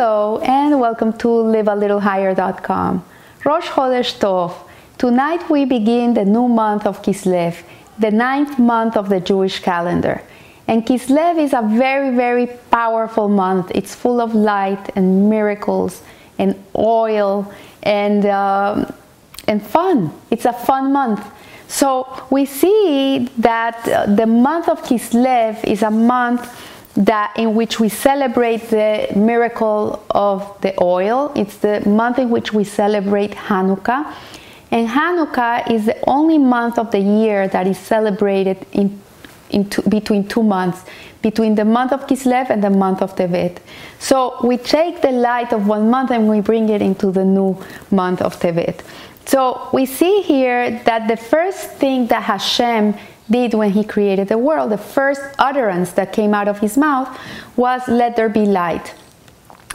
Hello and welcome to livealittlehigher.com. Rosh Chodesh Tov. Tonight we begin the new month of Kislev, the ninth month of the Jewish calendar. And Kislev is a very, very powerful month. It's full of light and miracles and oil and, um, and fun. It's a fun month. So we see that uh, the month of Kislev is a month that in which we celebrate the miracle of the oil. It's the month in which we celebrate Hanukkah. And Hanukkah is the only month of the year that is celebrated in, in two, between two months, between the month of Kislev and the month of Tevet. So we take the light of one month and we bring it into the new month of Tevet. So we see here that the first thing that Hashem did when he created the world. The first utterance that came out of his mouth was, Let there be light.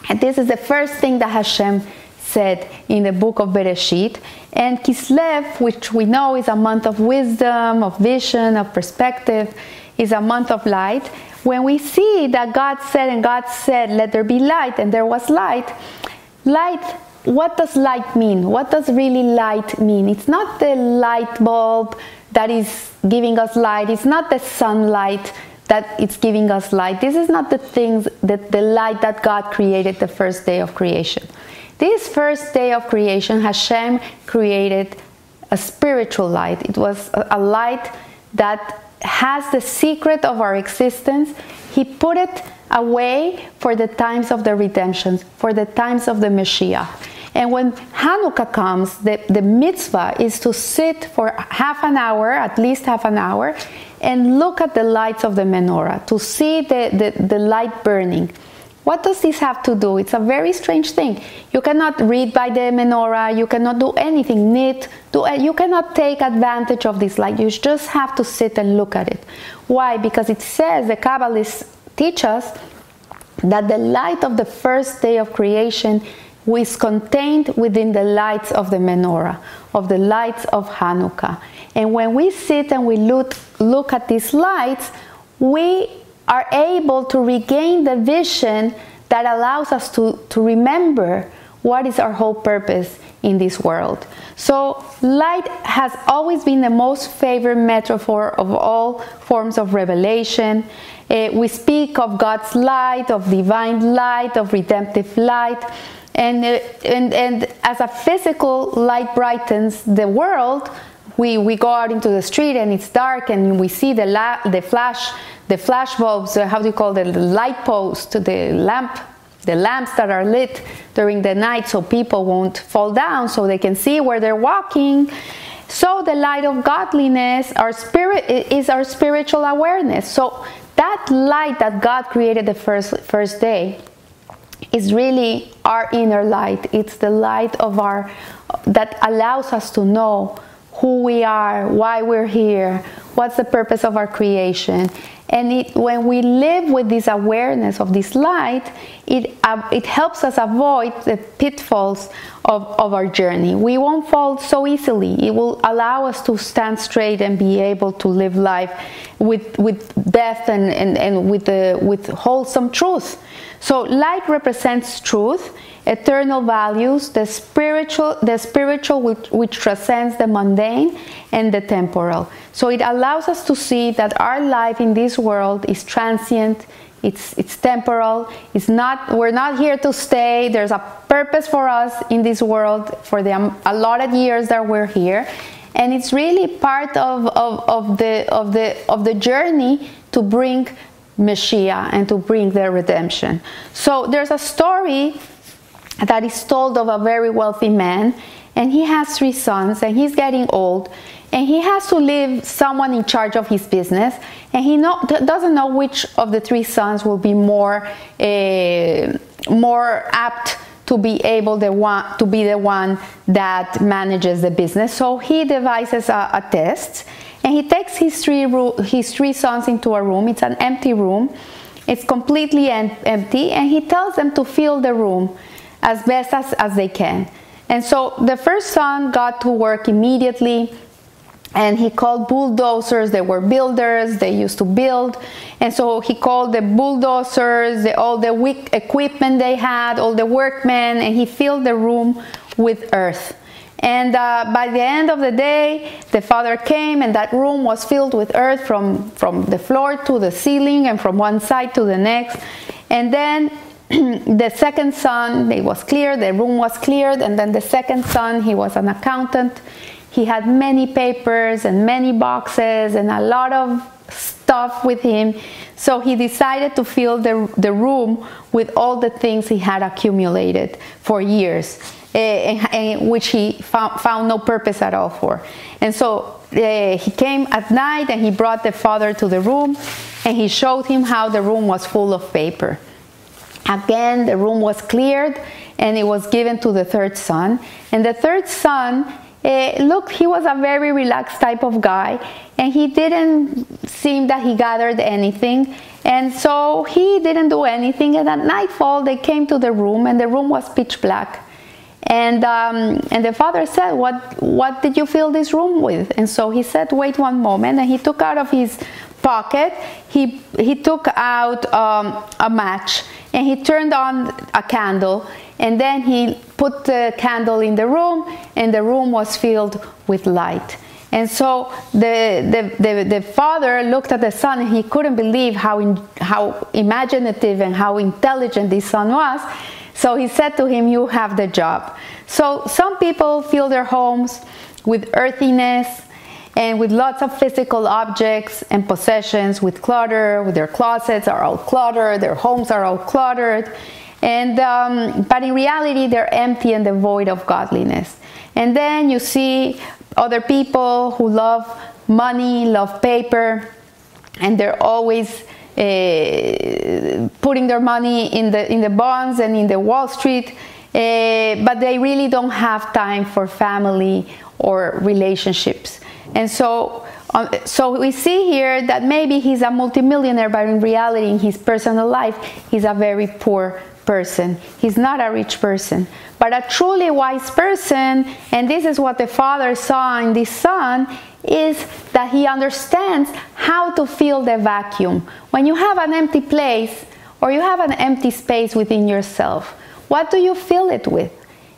And this is the first thing that Hashem said in the book of Bereshit. And Kislev, which we know is a month of wisdom, of vision, of perspective, is a month of light. When we see that God said and God said, Let there be light, and there was light, light what does light mean? What does really light mean? It's not the light bulb that is giving us light. It's not the sunlight that it's giving us light. This is not the things that the light that God created the first day of creation. This first day of creation, Hashem created a spiritual light. It was a light that has the secret of our existence. He put it away for the times of the redemption, for the times of the Messiah. And when Hanukkah comes, the, the mitzvah is to sit for half an hour, at least half an hour, and look at the lights of the menorah, to see the, the, the light burning. What does this have to do? It's a very strange thing. You cannot read by the menorah, you cannot do anything, knit, do, uh, you cannot take advantage of this light. You just have to sit and look at it. Why? Because it says, the Kabbalists teach us that the light of the first day of creation is contained within the lights of the menorah, of the lights of Hanukkah. And when we sit and we look, look at these lights, we are able to regain the vision that allows us to, to remember what is our whole purpose in this world. So, light has always been the most favorite metaphor of all forms of revelation. Uh, we speak of God's light, of divine light, of redemptive light. And, uh, and, and as a physical light brightens the world, we, we go out into the street and it's dark and we see the, la- the flash the flash bulbs uh, how do you call the light post the lamp the lamps that are lit during the night so people won't fall down so they can see where they're walking. So the light of godliness our spirit is our spiritual awareness. So that light that god created the first first day is really our inner light. It's the light of our that allows us to know who we are, why we're here, what's the purpose of our creation. And it, when we live with this awareness of this light, it, uh, it helps us avoid the pitfalls of, of our journey. We won't fall so easily. It will allow us to stand straight and be able to live life with, with depth and, and, and with, the, with wholesome truth. So light represents truth, eternal values, the spiritual, the spiritual which, which transcends the mundane and the temporal. So it allows us to see that our life in this world is transient, it's, it's temporal, it's not, we're not here to stay, there's a purpose for us in this world for the allotted years that we're here. And it's really part of, of, of, the, of, the, of the journey to bring Messiah and to bring their redemption. So there's a story that is told of a very wealthy man, and he has three sons, and he's getting old, and he has to leave someone in charge of his business, and he doesn't know which of the three sons will be more uh, more apt to be able the one to be the one that manages the business. So he devises a, a test and he takes his three, his three sons into a room. It's an empty room. It's completely em- empty. And he tells them to fill the room as best as, as they can. And so the first son got to work immediately. And he called bulldozers. They were builders. They used to build. And so he called the bulldozers the, all the equipment they had all the workmen and he filled the room with earth. And uh, by the end of the day the father came and that room was filled with earth from, from the floor to the ceiling and from one side to the next. And then the second son it was cleared the room was cleared. And then the second son he was an accountant he had many papers and many boxes and a lot of stuff with him. So he decided to fill the, the room with all the things he had accumulated for years, uh, which he found, found, no purpose at all for. And so uh, he came at night and he brought the father to the room and he showed him how the room was full of paper. Again, the room was cleared and it was given to the third son. And the third son uh, look, he was a very relaxed type of guy, and he didn't seem that he gathered anything. And so he didn't do anything. And at nightfall, they came to the room, and the room was pitch black. And um, and the father said, "What what did you fill this room with?" And so he said, "Wait one moment." And he took out of his pocket, he he took out um, a match, and he turned on a candle and then he put the candle in the room, and the room was filled with light. And so the, the, the, the, father looked at the son and he couldn't believe how, in, how imaginative and how intelligent this son was. So he said to him, You have the job. So some people fill their homes with earthiness and with lots of physical objects and possessions, with clutter, with their closets are all cluttered, their homes are all cluttered. And, um, but in reality, they're empty and devoid of godliness. And then you see other people who love money, love paper, and they're always uh, putting their money in the, in the bonds and in the Wall Street, uh, but they really don't have time for family or relationships. And so, um, so we see here that maybe he's a multimillionaire, but in reality, in his personal life, he's a very poor person. He's not a rich person, but a truly wise person, and this is what the father saw in this son, is that he understands how to fill the vacuum. When you have an empty place or you have an empty space within yourself, what do you fill it with?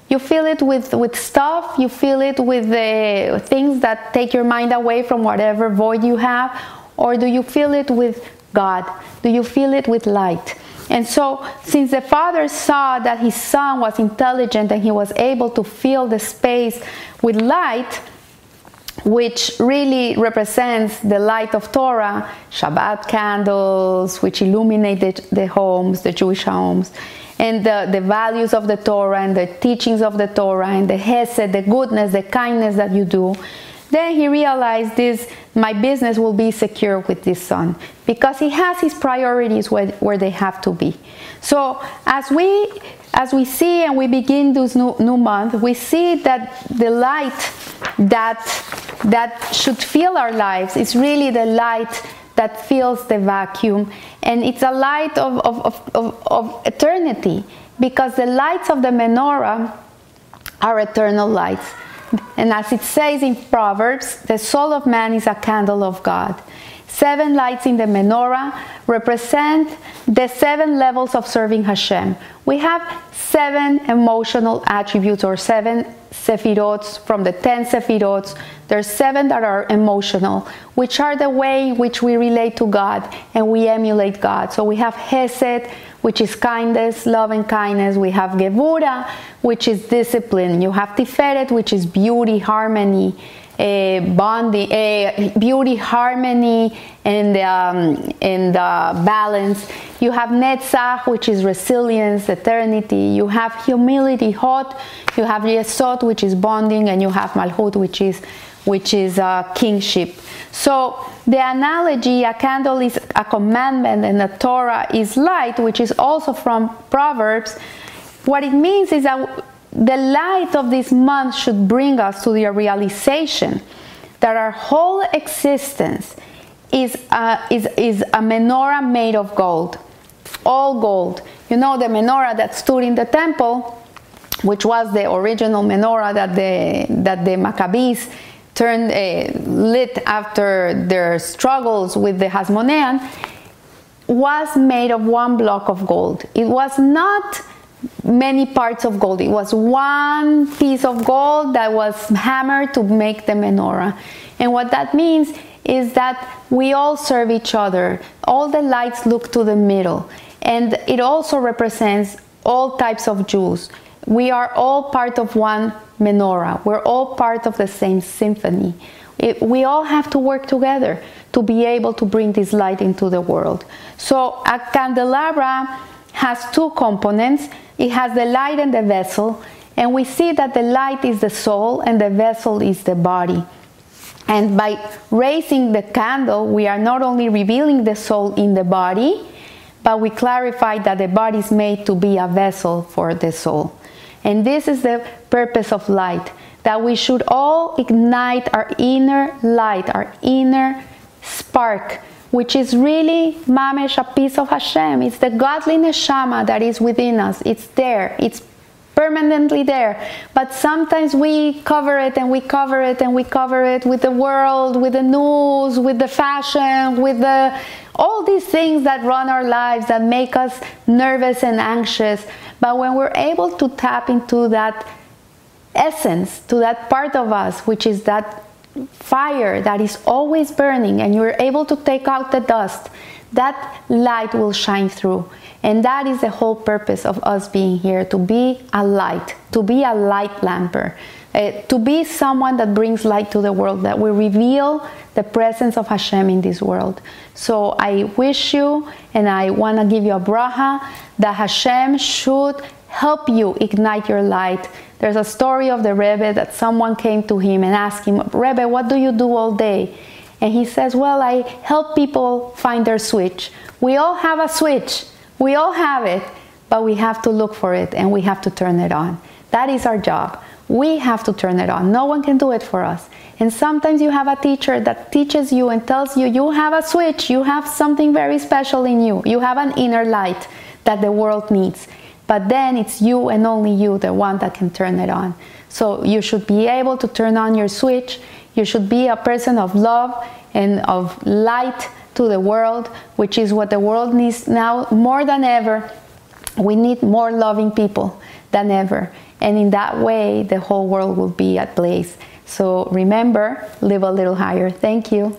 You fill it with, with stuff, you fill it with the things that take your mind away from whatever void you have, or do you fill it with God? Do you fill it with light? And so, since the father saw that his son was intelligent and he was able to fill the space with light, which really represents the light of Torah, Shabbat candles, which illuminate the, the homes, the Jewish homes, and the, the values of the Torah and the teachings of the Torah and the hesed, the goodness, the kindness that you do. Then he realized this my business will be secure with this son because he has his priorities where, where they have to be. So as we as we see and we begin this new, new month, we see that the light that that should fill our lives is really the light that fills the vacuum and it's a light of, of, of, of, eternity because the lights of the menorah are eternal lights and as it says in Proverbs, the soul of man is a candle of God. Seven lights in the menorah represent the seven levels of serving Hashem. We have seven emotional attributes or seven sephirots from the ten sephirots. There's seven that are emotional, which are the way which we relate to God and we emulate God. So we have Hesed, which is kindness, love and kindness. We have Gevura, which is discipline. You have Tiferet, which is beauty, harmony, uh, bonding, uh, beauty, harmony, and um, and uh, balance. You have Netzach, which is resilience, eternity. You have humility, Hod. You have Yesod, which is bonding, and you have Malchut, which is which is uh, kingship. So the analogy, a candle is a commandment and a Torah is light, which is also from Proverbs. What it means is that the light of this month should bring us to the realization that our whole existence is a, is, is a menorah made of gold, all gold. You know, the menorah that stood in the temple, which was the original menorah that the, that the Maccabees turned uh, lit after their struggles with the Hasmonean was made of one block of gold. It was not many parts of gold. It was one piece of gold that was hammered to make the menorah. And what that means is that we all serve each other. All the lights look to the middle. And it also represents all types of Jews. We are all part of one menorah. We're all part of the same symphony. It, we all have to work together to be able to bring this light into the world. So a candelabra has two components. It has the light and the vessel, and we see that the light is the soul and the vessel is the body. And by raising the candle, we are not only revealing the soul in the body, but we clarify that the body is made to be a vessel for the soul. And this is the purpose of light that we should all ignite our inner light, our inner spark, which is really mamesh, a piece of Hashem. It's the godly neshama that is within us. It's there. It's permanently there. But sometimes we cover it and we cover it and we cover it with the world, with the news, with the fashion, with the all these things that run our lives that make us nervous and anxious. But when we're able to tap into that essence, to that part of us, which is that fire that is always burning, and you're able to take out the dust, that light will shine through. And that is the whole purpose of us being here to be a light, to be a light lamper, uh, to be someone that brings light to the world, that will reveal the presence of Hashem in this world. So I wish you and I want to give you a bracha that Hashem should help you ignite your light. There's a story of the Rebbe that someone came to him and asked him, Rebbe, what do you do all day? And he says, Well, I help people find their switch. We all have a switch, we all have it, but we have to look for it and we have to turn it on. That is our job. We have to turn it on. No one can do it for us. And sometimes you have a teacher that teaches you and tells you you have a switch, you have something very special in you, you have an inner light that the world needs. But then it's you and only you, the one that can turn it on. So you should be able to turn on your switch. You should be a person of love and of light to the world, which is what the world needs now more than ever. We need more loving people than ever. And in that way, the whole world will be at place. So remember, live a little higher. Thank you.